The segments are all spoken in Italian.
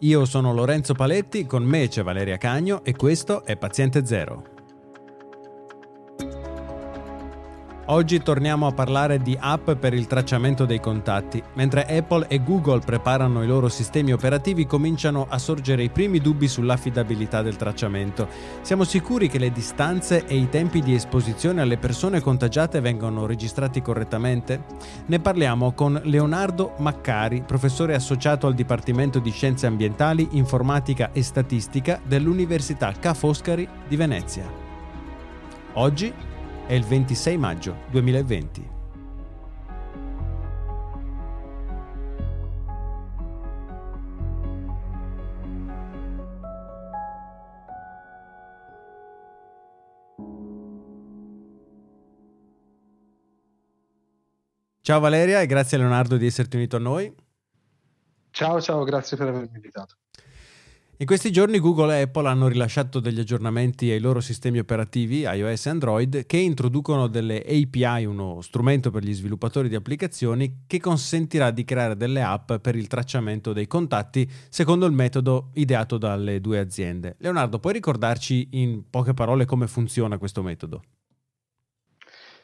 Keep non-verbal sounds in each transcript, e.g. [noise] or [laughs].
Io sono Lorenzo Paletti, con me c'è Valeria Cagno e questo è Paziente Zero. Oggi torniamo a parlare di app per il tracciamento dei contatti. Mentre Apple e Google preparano i loro sistemi operativi cominciano a sorgere i primi dubbi sull'affidabilità del tracciamento. Siamo sicuri che le distanze e i tempi di esposizione alle persone contagiate vengano registrati correttamente? Ne parliamo con Leonardo Maccari, professore associato al Dipartimento di Scienze Ambientali, Informatica e Statistica dell'Università Ca' Foscari di Venezia. Oggi è il 26 maggio 2020. Ciao Valeria e grazie Leonardo di esserti unito a noi. Ciao, ciao, grazie per avermi invitato. In questi giorni Google e Apple hanno rilasciato degli aggiornamenti ai loro sistemi operativi iOS e Android che introducono delle API, uno strumento per gli sviluppatori di applicazioni che consentirà di creare delle app per il tracciamento dei contatti secondo il metodo ideato dalle due aziende. Leonardo, puoi ricordarci in poche parole come funziona questo metodo?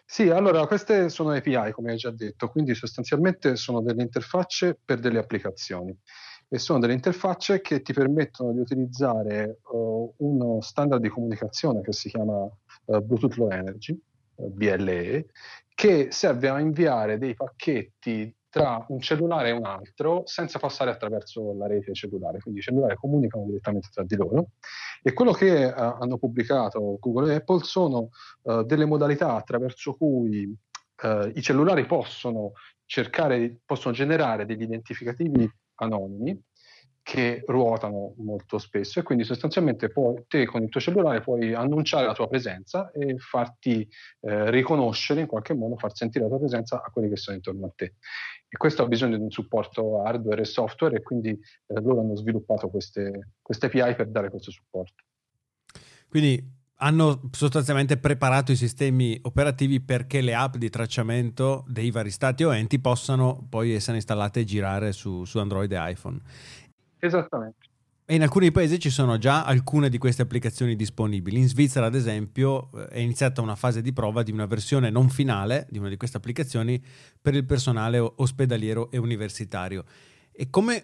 Sì, allora queste sono API, come hai già detto, quindi sostanzialmente sono delle interfacce per delle applicazioni e sono delle interfacce che ti permettono di utilizzare uh, uno standard di comunicazione che si chiama uh, Bluetooth Low Energy, uh, BLE, che serve a inviare dei pacchetti tra un cellulare e un altro senza passare attraverso la rete cellulare, quindi i cellulari comunicano direttamente tra di loro. E quello che uh, hanno pubblicato Google e Apple sono uh, delle modalità attraverso cui uh, i cellulari possono cercare, possono generare degli identificativi anonimi che ruotano molto spesso e quindi sostanzialmente puoi, te con il tuo cellulare puoi annunciare la tua presenza e farti eh, riconoscere in qualche modo, far sentire la tua presenza a quelli che sono intorno a te. E questo ha bisogno di un supporto hardware e software e quindi eh, loro hanno sviluppato queste, queste API per dare questo supporto. Quindi hanno sostanzialmente preparato i sistemi operativi perché le app di tracciamento dei vari stati o enti possano poi essere installate e girare su, su Android e iPhone. Esattamente. E in alcuni paesi ci sono già alcune di queste applicazioni disponibili. In Svizzera, ad esempio, è iniziata una fase di prova di una versione non finale di una di queste applicazioni per il personale ospedaliero e universitario. E come,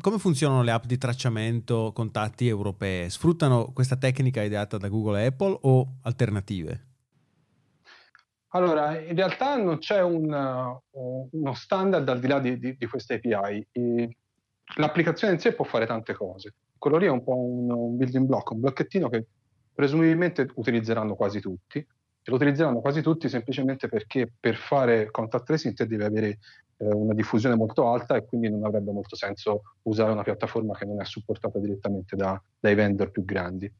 come, funzionano le app di tracciamento contatti europee? Sfruttano questa tecnica ideata da Google e Apple o alternative? Allora, in realtà non c'è un, uno standard al di là di, di, di queste API. L'applicazione in sé può fare tante cose. Quello lì è un po' un building block, un blocchettino che presumibilmente utilizzeranno quasi tutti. E lo utilizzeranno quasi tutti semplicemente perché per fare contact tracing te devi avere eh, una diffusione molto alta e quindi non avrebbe molto senso usare una piattaforma che non è supportata direttamente da, dai vendor più grandi.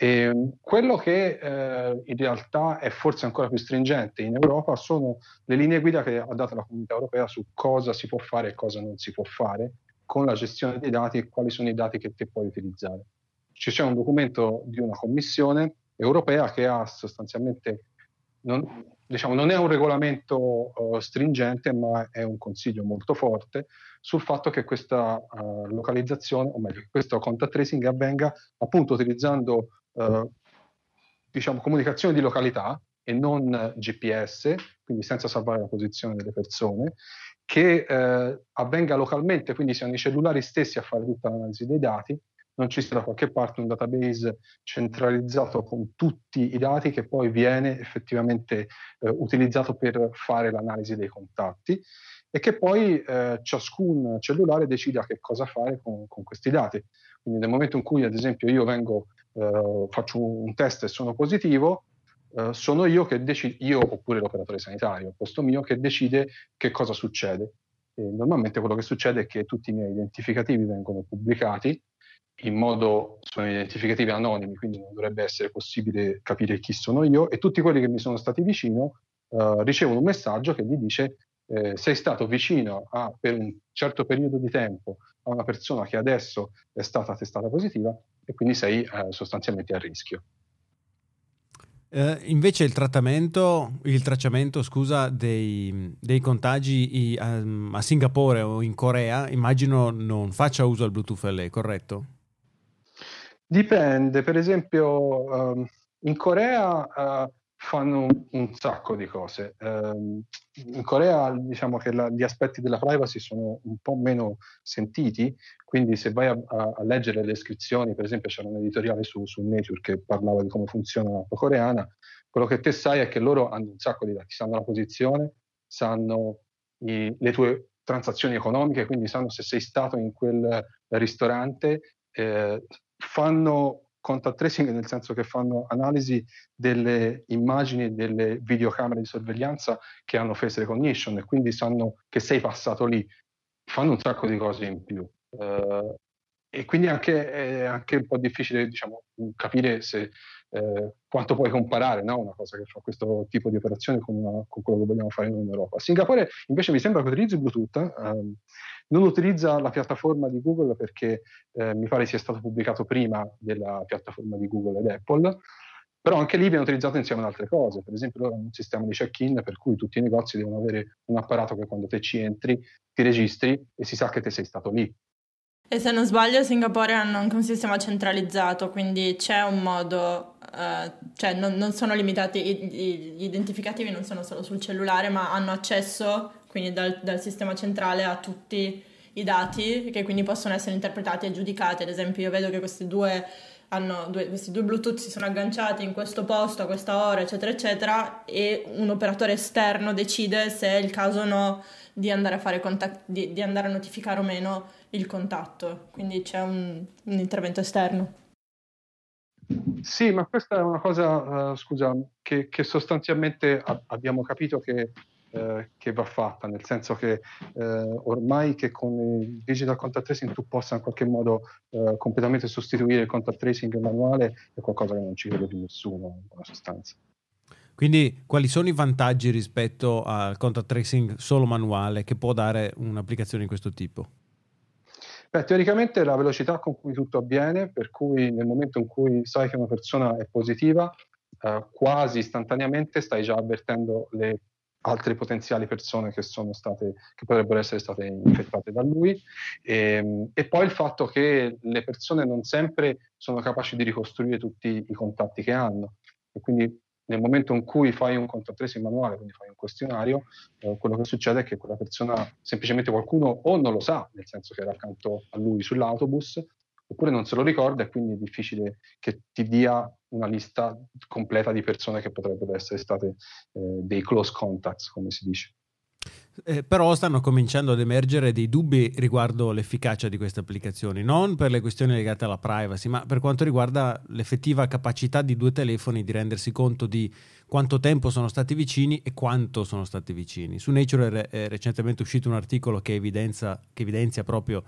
E quello che eh, in realtà è forse ancora più stringente in Europa sono le linee guida che ha dato la comunità europea su cosa si può fare e cosa non si può fare con la gestione dei dati e quali sono i dati che te puoi utilizzare. Ci c'è un documento di una commissione europea che ha sostanzialmente non, diciamo, non è un regolamento uh, stringente, ma è un consiglio molto forte sul fatto che questa uh, localizzazione, o meglio, questo contact tracing avvenga appunto utilizzando uh, diciamo, comunicazione di località e non GPS, quindi senza salvare la posizione delle persone, che avvenga localmente, quindi siano i cellulari stessi a fare tutta l'analisi dei dati non ci sia da qualche parte un database centralizzato con tutti i dati che poi viene effettivamente eh, utilizzato per fare l'analisi dei contatti e che poi eh, ciascun cellulare decida che cosa fare con, con, questi dati. Quindi nel momento in cui ad esempio io vengo, eh, faccio un test e sono positivo, Uh, sono io che decido, io oppure l'operatore sanitario, posto mio, che decide che cosa succede. E normalmente quello che succede è che tutti i miei identificativi vengono pubblicati in modo sono identificativi anonimi, quindi non dovrebbe essere possibile capire chi sono io e tutti quelli che mi sono stati vicino uh, ricevono un messaggio che gli dice eh, sei stato vicino a, per un certo periodo di tempo a una persona che adesso è stata testata positiva e quindi sei eh, sostanzialmente a rischio. Uh, invece il trattamento, il tracciamento scusa, dei, dei contagi um, a Singapore o in Corea, immagino non faccia uso del Bluetooth LE, corretto? Dipende, per esempio um, in Corea uh, fanno un, un, sacco di cose. Um, in Corea diciamo che la, gli aspetti della privacy sono un po' meno sentiti, quindi se vai a, a, a leggere le descrizioni, per esempio c'era un editoriale su, su, Nature che parlava di come funziona l'app coreana, quello che te sai è che loro hanno un sacco di dati, sanno la posizione, sanno i, le tue transazioni economiche, quindi sanno se sei stato in quel ristorante, eh, fanno contact tracing nel senso che fanno analisi delle immagini delle videocamere di sorveglianza che hanno face recognition e quindi sanno che sei passato lì. Fanno un sacco di cose in più. Uh, e quindi anche, è anche un po' difficile diciamo, capire se, eh, quanto puoi comparare no? una cosa che fa questo tipo di operazione con, una, con, quello che vogliamo fare noi in Europa. Singapore invece mi sembra che utilizzi Bluetooth, ehm, non utilizza la piattaforma di Google perché eh, mi pare sia stato pubblicato prima della piattaforma di Google ed Apple, però anche lì viene utilizzato insieme ad altre cose, per esempio loro hanno un sistema di check-in per cui tutti i negozi devono avere un apparato che quando te ci entri ti registri e si sa che te sei stato lì. E se non sbaglio, Singapore hanno anche un sistema centralizzato, quindi c'è un modo, uh, cioè non, non, sono limitati, gli identificativi non sono solo sul cellulare, ma hanno accesso quindi dal, dal sistema centrale a tutti i dati che quindi possono essere interpretati e giudicati. Ad esempio, io vedo che questi due due, questi due Bluetooth si sono agganciati in questo posto a questa ora, eccetera, eccetera, e un operatore esterno decide se è il caso o no di andare a contact, di, di andare a notificare o meno il contatto. Quindi c'è un, un intervento esterno. Sì, ma questa è una cosa, uh, scusa, che, che sostanzialmente a- abbiamo capito che eh, che va fatta, nel senso che eh, ormai che con il digital contact tracing tu possa in qualche modo eh, completamente sostituire il contact tracing manuale è qualcosa che non ci crede più nessuno in buona sostanza. Quindi quali sono i vantaggi rispetto al contact tracing solo manuale che può dare un'applicazione di questo tipo? Beh, teoricamente la velocità con cui tutto avviene, per cui nel momento in cui sai che una persona è positiva, eh, quasi istantaneamente stai già avvertendo le altre potenziali persone che state, che potrebbero essere state infettate da lui. E, ehm, e, poi il fatto che le persone non sempre sono capaci di ricostruire tutti i contatti che hanno. E quindi nel momento in cui fai un contact tracing manuale, quindi fai un questionario, eh, quello che succede è che quella persona semplicemente qualcuno o non lo sa, nel senso che era accanto a lui sull'autobus, oppure non se lo ricorda e quindi è difficile che ti dia una lista completa di persone che potrebbero essere state eh, dei close contacts, come si dice. Eh, però stanno cominciando ad emergere dei dubbi riguardo l'efficacia di queste applicazioni, non per le questioni legate alla privacy, ma per quanto riguarda l'effettiva capacità di due telefoni di rendersi conto di quanto tempo sono stati vicini e quanto sono stati vicini. Su Nature è recentemente uscito un articolo che evidenzia, che evidenzia proprio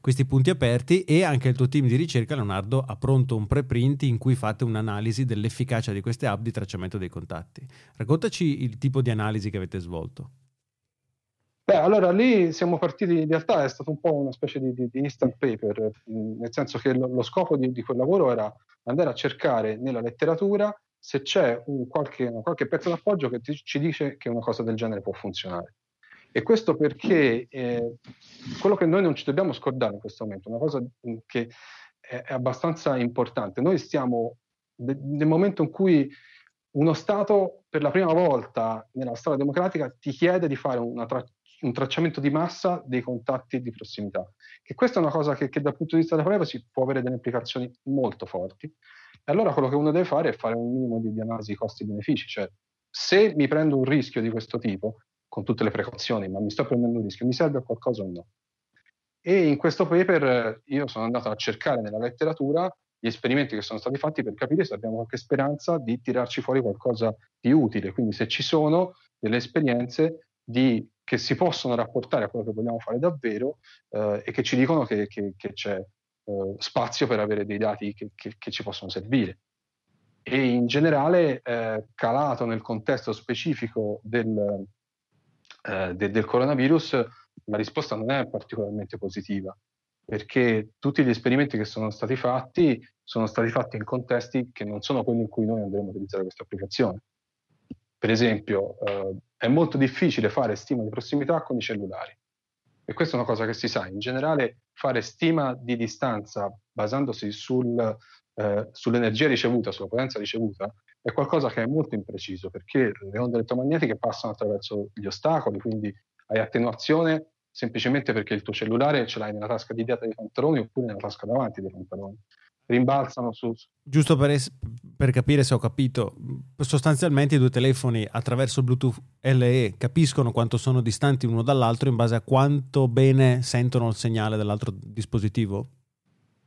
questi punti aperti e anche il tuo team di ricerca, Leonardo, ha pronto un preprint in cui fate un'analisi dell'efficacia di queste app di tracciamento dei contatti. Raccontaci il tipo di analisi che avete svolto. Beh, allora lì siamo partiti, in realtà è stato un po' una specie di, di, di instant paper, nel senso che lo, lo scopo di, di, quel lavoro era andare a cercare nella letteratura se c'è un qualche, qualche pezzo d'appoggio che ti, ci dice che una cosa del genere può funzionare. E questo perché eh, quello che noi non ci dobbiamo scordare in questo momento, una cosa che è, è abbastanza importante, noi stiamo de- nel momento in cui uno Stato per la prima volta nella storia democratica ti chiede di fare tra- un tracciamento di massa dei contatti di prossimità. Che questa è una cosa che, che, dal punto di vista della privacy può avere delle implicazioni molto forti. E allora quello che uno deve fare è fare un minimo di, di analisi costi-benefici, cioè se mi prendo un rischio di questo tipo, con tutte le precauzioni, ma mi sto prendendo un rischio, mi serve qualcosa o no? E in questo paper eh, io sono andato a cercare nella letteratura gli esperimenti che sono stati fatti per capire se abbiamo qualche speranza di tirarci fuori qualcosa di utile, quindi se ci sono delle esperienze di, che si possono rapportare a quello che vogliamo fare davvero eh, e che ci dicono che, che, che c'è eh, spazio per avere dei dati che, che, ci possono servire. E in generale, eh, calato nel contesto specifico del, eh, de- del coronavirus, la risposta non è particolarmente positiva. perché tutti gli esperimenti che sono stati fatti sono stati fatti in contesti che non sono quelli in cui noi andremo a utilizzare questa applicazione. Per esempio, eh, è molto difficile fare stima di prossimità con i cellulari. E questa è una cosa che si sa. In generale, fare stima di distanza basandosi sul, eh, sull'energia ricevuta, sulla potenza ricevuta, è qualcosa che è molto impreciso perché le onde elettromagnetiche passano attraverso gli ostacoli, quindi hai attenuazione semplicemente perché il tuo cellulare ce l'hai nella tasca di dietro dei pantaloni oppure nella tasca davanti dei pantaloni. Rimbalzano su. Giusto per, es- per, capire se ho capito, sostanzialmente i due telefoni attraverso Bluetooth LE capiscono quanto sono distanti uno dall'altro in base a quanto bene sentono il segnale dell'altro dispositivo?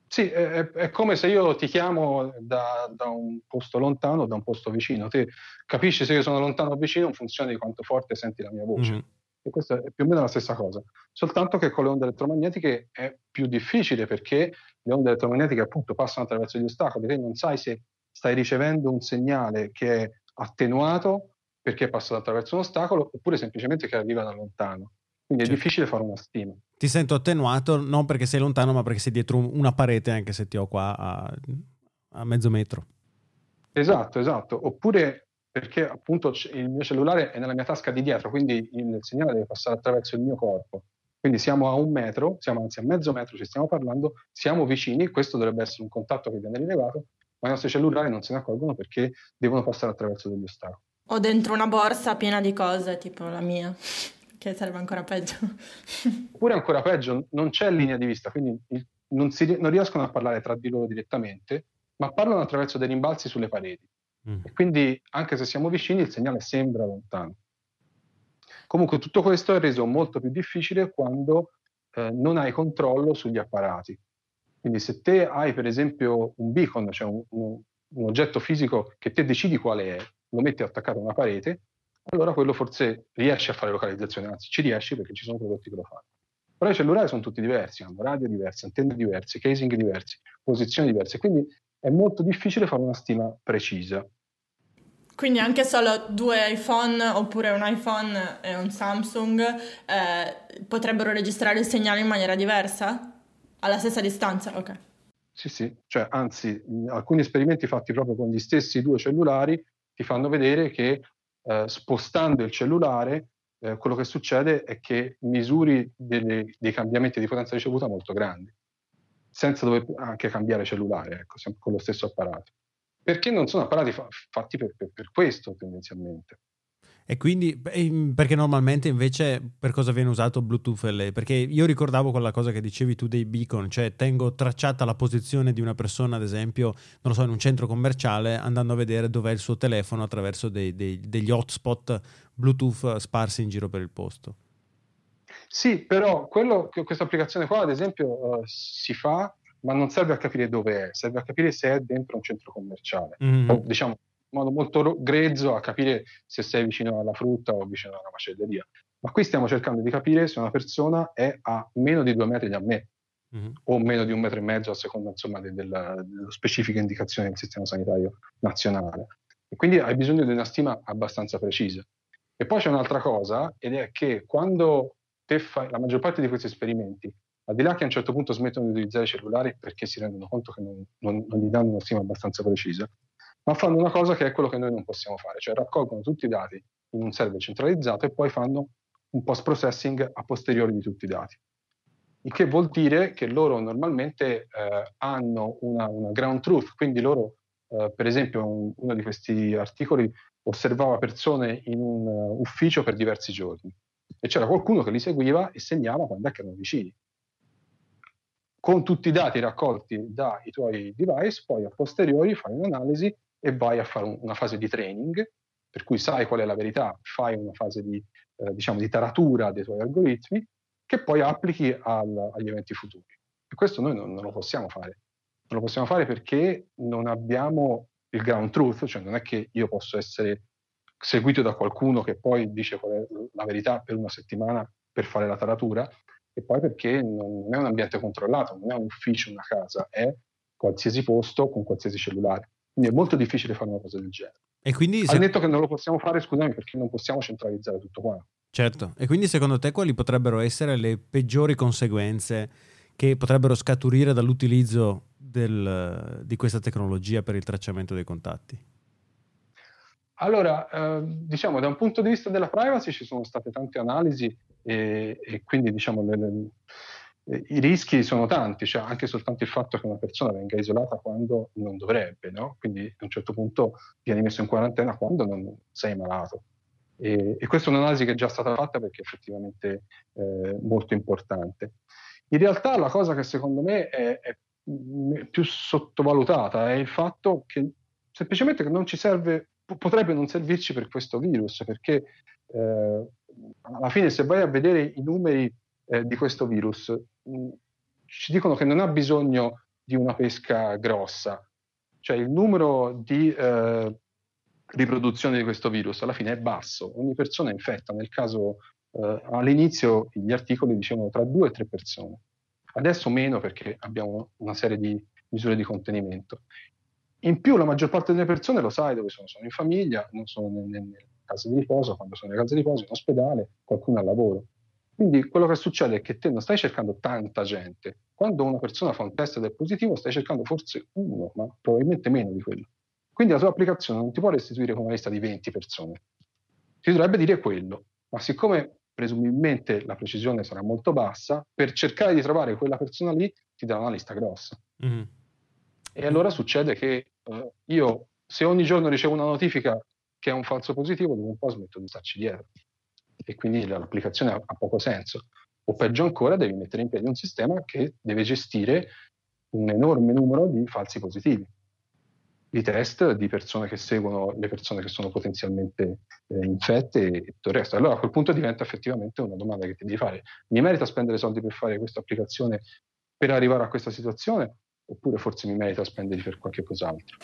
Sì, è, è come se io ti chiamo da, da, un posto lontano, da un posto vicino. Te capisci se io sono lontano o vicino in funzione di quanto forte senti la mia voce. Mm-hmm. E questa è più o meno la stessa cosa, soltanto che con le onde elettromagnetiche è più difficile perché le onde elettromagnetiche appunto passano attraverso gli ostacoli, te non sai se stai ricevendo un segnale che è attenuato perché è passato attraverso un ostacolo oppure semplicemente che arriva da lontano. Quindi è certo. difficile fare una stima. Ti sento attenuato non perché sei lontano, ma perché sei dietro una parete, anche se ti ho qua a, a mezzo metro. Esatto, esatto. Oppure perché appunto il mio cellulare è nella mia tasca di dietro, quindi il segnale deve passare attraverso il mio corpo. Quindi siamo a un metro, siamo anzi a mezzo metro, ci stiamo parlando, siamo vicini, questo dovrebbe essere un contatto che viene rilevato, ma i nostri cellulari non se ne accorgono perché devono passare attraverso degli ostacoli. O dentro una borsa piena di cose, tipo la mia, che sarebbe ancora peggio. [laughs] Oppure ancora peggio, non c'è linea di vista, quindi non, si, non riescono a parlare tra di loro direttamente, ma parlano attraverso dei rimbalzi sulle pareti. Mm. E quindi anche se siamo vicini il segnale sembra lontano. Comunque tutto questo è reso molto più difficile quando eh, non hai controllo sugli apparati. Quindi se te hai per esempio un beacon, cioè un, un, un oggetto fisico che te decidi quale è, lo metti attaccato a una parete, allora quello forse riesce a fare localizzazione, anzi ci riesci perché ci sono prodotti che lo fanno. Però i cellulari sono tutti diversi, hanno radio diverse, antenne diverse, casing diversi, posizioni diverse, quindi è molto difficile fare una stima precisa. Quindi anche solo due iPhone oppure un iPhone e un Samsung eh, potrebbero registrare il segnale in maniera diversa? Alla stessa distanza? Ok. Sì, sì, cioè, anzi, alcuni esperimenti fatti proprio con gli stessi due cellulari ti fanno vedere che eh, spostando il cellulare eh, quello che succede è che misuri delle, dei cambiamenti di potenza ricevuta molto grandi senza dover anche cambiare cellulare, ecco, con lo stesso apparato. Perché non sono apparati fa- fatti per, per, per questo tendenzialmente. E quindi, perché normalmente invece per cosa viene usato Bluetooth LE? Perché io ricordavo quella cosa che dicevi tu dei beacon, cioè tengo tracciata la posizione di una persona, ad esempio, non lo so, in un centro commerciale, andando a vedere dov'è il suo telefono attraverso dei, dei, degli hotspot Bluetooth sparsi in giro per il posto. Sì, però quello, questa applicazione qua, ad esempio, uh, si fa, ma non serve a capire dove è, serve a capire se è dentro un centro commerciale. Mm-hmm. O, diciamo, in modo molto grezzo a capire se sei vicino alla frutta o vicino alla macelleria. Ma qui stiamo cercando di capire se una persona è a meno di due metri da me mm-hmm. o meno di un metro e mezzo a seconda insomma della, della specifica indicazione del sistema sanitario nazionale. E quindi hai bisogno di una stima abbastanza precisa. E poi c'è un'altra cosa, ed è che quando te fai la maggior parte di questi esperimenti, al di là che a un certo punto smettono di utilizzare i cellulari perché si rendono conto che non, non, non gli danno una stima abbastanza precisa, ma fanno una cosa che è quello che noi non possiamo fare, cioè raccolgono tutti i dati in un server centralizzato e poi fanno un post processing a posteriori di tutti i dati. Il che vuol dire che loro normalmente eh, hanno una, una, ground truth, quindi loro, eh, per esempio, un, uno di questi articoli osservava persone in un uh, ufficio per diversi giorni e c'era qualcuno che li seguiva e segnava quando erano vicini. Con tutti i dati raccolti dai tuoi device, poi a posteriori fai un'analisi e vai a fare una fase di training, per cui sai qual è la verità, fai una fase di, eh, diciamo, di taratura dei tuoi algoritmi, che poi applichi al, agli eventi futuri. E questo noi non, non lo possiamo fare. Non lo possiamo fare perché non abbiamo il ground truth, cioè non è che io posso essere seguito da qualcuno che poi dice qual è la verità per una settimana per fare la taratura, e poi perché non è un ambiente controllato, non è un ufficio, una casa, è qualsiasi posto con qualsiasi cellulare. Quindi è molto difficile fare una cosa del genere. E quindi se... Al detto che non lo possiamo fare, scusami, perché non possiamo centralizzare tutto qua. Certo, e quindi secondo te quali potrebbero essere le peggiori conseguenze che potrebbero scaturire dall'utilizzo del, di questa tecnologia per il tracciamento dei contatti? Allora, eh, diciamo, da un punto di vista della privacy ci sono state tante analisi e, e quindi diciamo, le, le, i rischi sono tanti, cioè anche soltanto il fatto che una persona venga isolata quando non dovrebbe, no? quindi a un certo punto vieni messo in quarantena quando non sei malato. E, e questa è un'analisi che è già stata fatta perché è effettivamente eh, molto importante. In realtà la cosa che secondo me è, è più sottovalutata è il fatto che semplicemente non ci serve, potrebbe non servirci per questo virus, perché eh, alla fine se vai a vedere i numeri eh, di questo virus, mh, mm, ci dicono che non ha bisogno di una pesca grossa, cioè il numero di eh, riproduzione di questo virus alla fine è basso, ogni persona è infetta, nel caso eh, all'inizio gli articoli dicevano tra due e tre persone, adesso meno perché abbiamo una serie di misure di contenimento. In più la maggior parte delle persone lo sai dove sono, sono in famiglia, non sono nelle, nelle case di riposo, quando sono nelle case di riposo, in ospedale, qualcuno al lavoro. Quindi quello che succede è che te non stai cercando tanta gente. Quando una persona fa un test ed è positivo, stai cercando forse uno, ma probabilmente meno di quello. Quindi la tua applicazione non ti può restituire come una lista di 20 persone. Ti dovrebbe dire quello, ma siccome presumibilmente la precisione sarà molto bassa, per cercare di trovare quella persona lì ti dà una lista grossa. Mm. E allora succede che eh, io, se ogni giorno ricevo una notifica che è un falso positivo, dopo un po' smetto di starci dietro. E quindi l'applicazione ha, poco senso. O peggio ancora, devi mettere in piedi un sistema che deve gestire un enorme numero di falsi positivi di test di persone che seguono le persone che sono potenzialmente eh, infette e tutto il resto. Allora a quel punto diventa effettivamente una domanda che ti devi fare. Mi merita spendere soldi per fare questa applicazione per arrivare a questa situazione oppure forse mi merita spenderli per qualche cos'altro?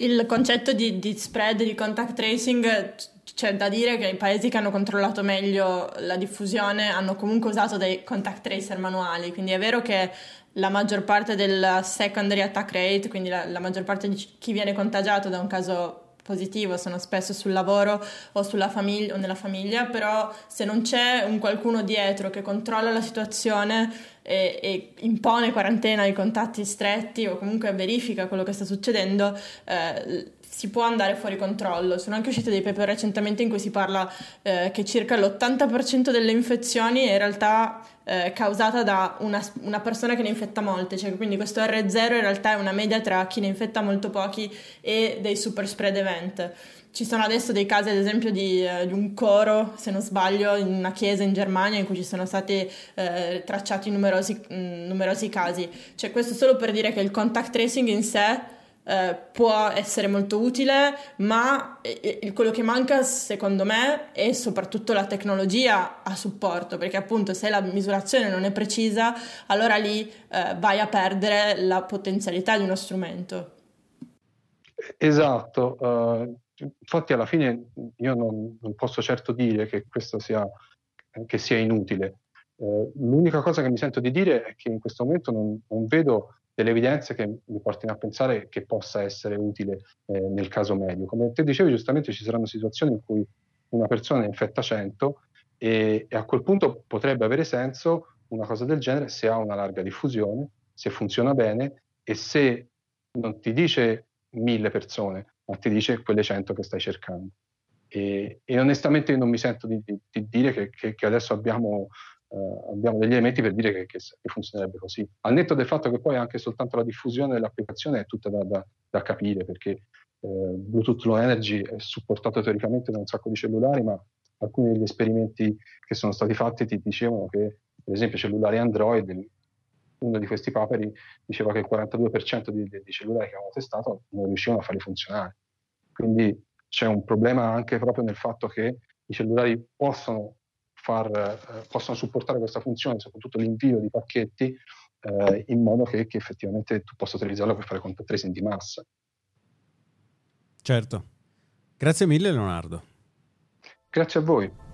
Il concetto di, di spread, di contact tracing, c'è da dire che i paesi che hanno controllato meglio la diffusione hanno comunque usato dei contact tracer manuali, quindi è vero che la maggior parte del secondary attack rate, quindi la, la maggior parte di chi viene contagiato da un caso positivo sono spesso sul lavoro o, famiglia, o nella famiglia, però se non c'è un qualcuno dietro che controlla la situazione e, e, impone quarantena ai contatti stretti o comunque verifica quello che sta succedendo, eh, si può andare fuori controllo. Sono anche uscite dei paper recentemente in cui si parla eh, che circa l'80% delle infezioni è in realtà eh, causata da una, una, persona che ne infetta molte, cioè quindi questo R0 in realtà è una media tra chi ne infetta molto pochi e dei super spread event. Ci sono adesso dei casi, ad esempio, di, eh, di, un coro, se non sbaglio, in una chiesa in Germania in cui ci sono stati eh, tracciati numerosi, mh, numerosi casi. Cioè, questo solo per dire che il contact tracing in sé eh, può essere molto utile, ma eh, eh, quello che manca secondo me è soprattutto la tecnologia a supporto, perché appunto se la misurazione non è precisa, allora lì eh, vai a perdere la potenzialità di uno strumento. Esatto, uh, infatti alla fine io non, non, posso certo dire che questo sia, che sia inutile. Uh, l'unica cosa che mi sento di dire è che in questo momento non, non vedo delle evidenze che mi portino a pensare che possa essere utile eh, nel caso medio. Come te dicevi, giustamente ci saranno situazioni in cui una persona infetta 100 e, e a quel punto potrebbe avere senso una cosa del genere se ha una larga diffusione, se funziona bene e se non ti dice mille persone, ma ti dice quelle 100 che stai cercando. E, e onestamente non mi sento di, di, di dire che, che, che, adesso abbiamo Uh, abbiamo degli elementi per dire che, che, che, funzionerebbe così. Al netto del fatto che poi anche soltanto la diffusione dell'applicazione è tutta da, da, da capire, perché eh, Bluetooth Low Energy è supportato teoricamente da un sacco di cellulari, ma alcuni degli esperimenti che sono stati fatti ti dicevano che, per esempio, cellulari Android, uno di questi paperi diceva che il 42% di, di, di cellulari che avevano testato non riuscivano a farli funzionare. Quindi c'è un problema anche proprio nel fatto che i cellulari possono far, eh, possono supportare questa funzione, soprattutto l'invio di pacchetti, eh, in modo che, che, effettivamente tu possa utilizzarlo per fare contact tracing di massa. Certo. Grazie mille Leonardo. Grazie a voi.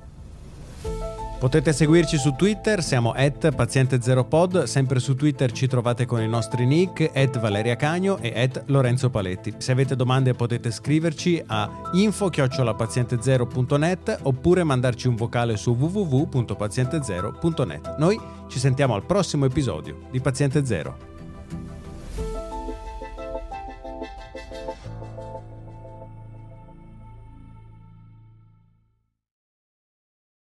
Potete seguirci su Twitter, siamo at paziente0pod, sempre su Twitter ci trovate con i nostri nick at Valeria Cagno e at Lorenzo Paletti. Se avete domande potete scriverci a info-paziente0.net oppure mandarci un vocale su www.paziente0.net. Noi ci sentiamo al prossimo episodio di Paziente Zero.